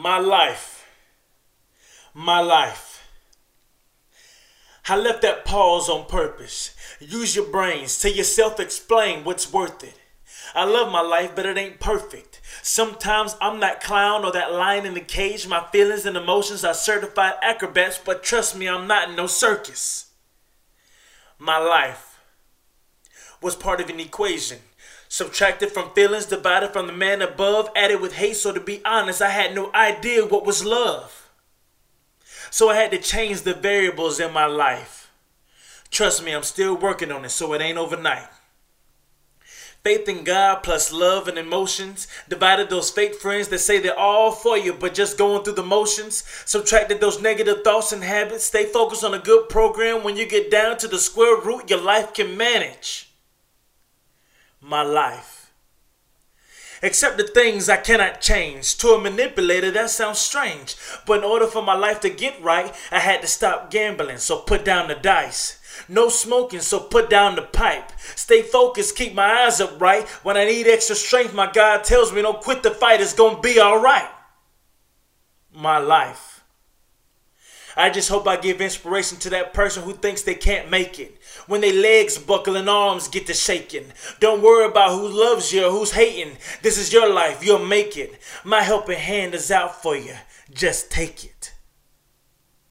My life. My life. I left that pause on purpose. Use your brains. To yourself explain what's worth it. I love my life, but it ain't perfect. Sometimes I'm that clown or that lion in the cage. My feelings and emotions are certified acrobats, but trust me, I'm not in no circus. My life was part of an equation. Subtracted from feelings, divided from the man above, added with hate. So, to be honest, I had no idea what was love. So, I had to change the variables in my life. Trust me, I'm still working on it, so it ain't overnight. Faith in God plus love and emotions. Divided those fake friends that say they're all for you but just going through the motions. Subtracted those negative thoughts and habits. Stay focused on a good program. When you get down to the square root, your life can manage my life. Except the things I cannot change. To a manipulator, that sounds strange. But in order for my life to get right, I had to stop gambling, so put down the dice. No smoking, so put down the pipe. Stay focused, keep my eyes up right. When I need extra strength, my God tells me don't quit the fight, it's gonna be alright. My life. I just hope I give inspiration to that person who thinks they can't make it. When their legs buckle and arms get to shaking. Don't worry about who loves you or who's hating. This is your life, you'll make it. My helping hand is out for you. Just take it.